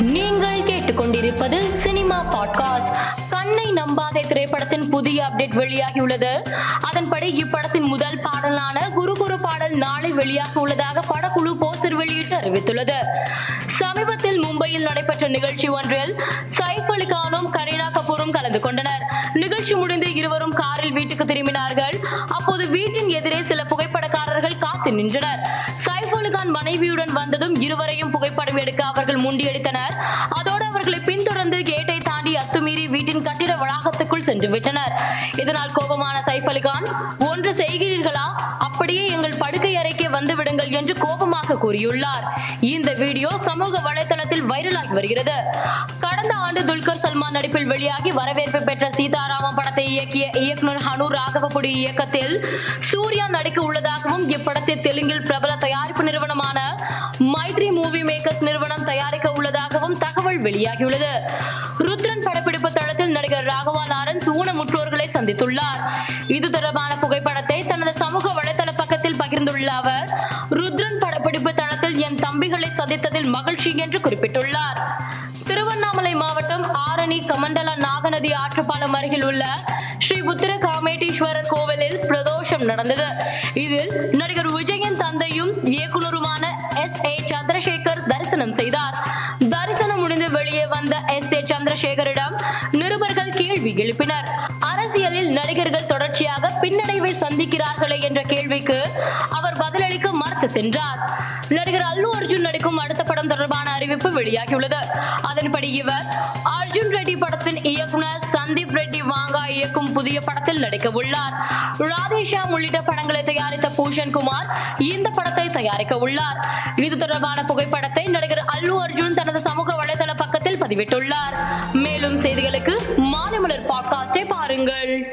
நீங்கள் கேட்டுக்கொண்டிருப்பது cinema podcast. கண்ணை நம்பாதே திரைப்படத்தின் புதிய அப்டேட் வெளியாகியுள்ளது. அதன்படி இப்படத்தின் முதல் பாடலான குரு குரு பாடல் நாளை வெளியாக உள்ளதாக படக்குழு போஸ்டர் வெளியிட்டு அறிவித்துள்ளது. சமீபத்தில் மும்பையில் நடைபெற்ற நிகழ்ச்சி ஒன்றில் சைஃப் அலி கானும் கரீனா கபூரும் கலந்து கொண்டனர். நிகழ்ச்சி முடிந்து இருவரும் காரில் வீட்டுக்கு திரும்பினார்கள். அப்போது வீட்டின் எதிரே சில புகைப்படக்காரர்கள் காத்து நின்றனர். வந்ததும் இருவரையும் புகைப்படம் எடுக்க அவர்கள் முண்டியடித்தனர். அதோடு அவர்களை பின்தொடர்ந்து கேட்டை தாண்டி அத்துமீறி வீட்டின் கட்டிட வளாகத்துக்குள் சென்று விட்டனர். இதனால் கோபமான சைஃப் அலிகான் ஒன்று செய்கிறீர்களா? அப்படியே எங்கள் படுக்கை அறைக்கே வந்து விடுங்கள் என்று கோபமாக கூறியுள்ளார். இந்த வீடியோ சமூக வலைதளத்தில் வைரலாகி வருகிறது. கடந்த ஆண்டு துல்கர் சல்மான் நடிப்பில் வெளியாகி வரவேற்பு பெற்ற சீதாராமன் படத்தை இயக்கிய இயக்குனர் ஹனு ராகவபுடி இயக்கத்தில் சூர்யா நடிக்க உள்ளதாகவும் இப்படத்தை தெலுங்கில் பிரபல தயாரிப்பு நிறுவனம் தயாரிக்க உள்ளதாகவும் தகவல் வெளியாகியுள்ளது. ருத்ரன் படப்பிடிப்பு தளத்தில் நடிகர் ராகவா லாரன்ஸ் ஊனமுற்றோர்களை சந்தித்துள்ளார். இது தொடர்பான புகைப்படத்தை தனது சமூக வலைதள பக்கத்தில் பகிர்ந்துள்ள அவர் ருத்ரன் படப்பிடிப்பு தளத்தில் என் தம்பிகளை சந்தித்ததில் மகிழ்ச்சி என்று குறிப்பிட்டுள்ளார். திருவண்ணாமலை மாவட்டம் ஆரணி கமண்டல நாகநதி ஆற்றுப்பாலம் அருகில் உள்ள ஸ்ரீ புத்திர காமேட்டீஸ்வரர் கோவிலில் பிரதோஷம் நடந்தது. இதில் நடிகர் விஜயின் தந்தையும் இயக்குனருமான எஸ் ஏ சந்திரசேகர் தரிசனம் செய்தார். வெளியே வந்த எஸ் ஏ சந்திரசேகரிடம் நிருபர்கள் கேள்வி எழுப்பினர். அரசியலில் நடிகர்கள் தொடர்ச்சியாக பின்னடைவை சந்திக்கிறார்களே என்ற கேள்விக்கு அவர் பதிலளிக்க மறுத்து சென்றார். நடிகர் அல்லு அர்ஜுன் நடிக்கும் அடுத்த படம் தொடர்பான அறிவிப்பு வெளியாகியுள்ளது. அதன்படி இவர் அர்ஜுன் ரெட்டி படத்தின் இயக்குனர் சந்தீப் ரெட்டி வாங்கா இயக்கும் புதிய படத்தில் நடிக்க உள்ளார். ராதேஷாம் உள்ளிட்ட படங்களை தயாரித்த பூஷன் குமார் இந்த படத்தை தயாரிக்க உள்ளார். இது தொடர்பான புகைப்படத்தை நடிகர் அல்லு அர்ஜுன் பதிவிட்டுள்ளார். மேலும் செய்திகளுக்கு மாநிமலர் பாட்காஸ்டை பாருங்கள்.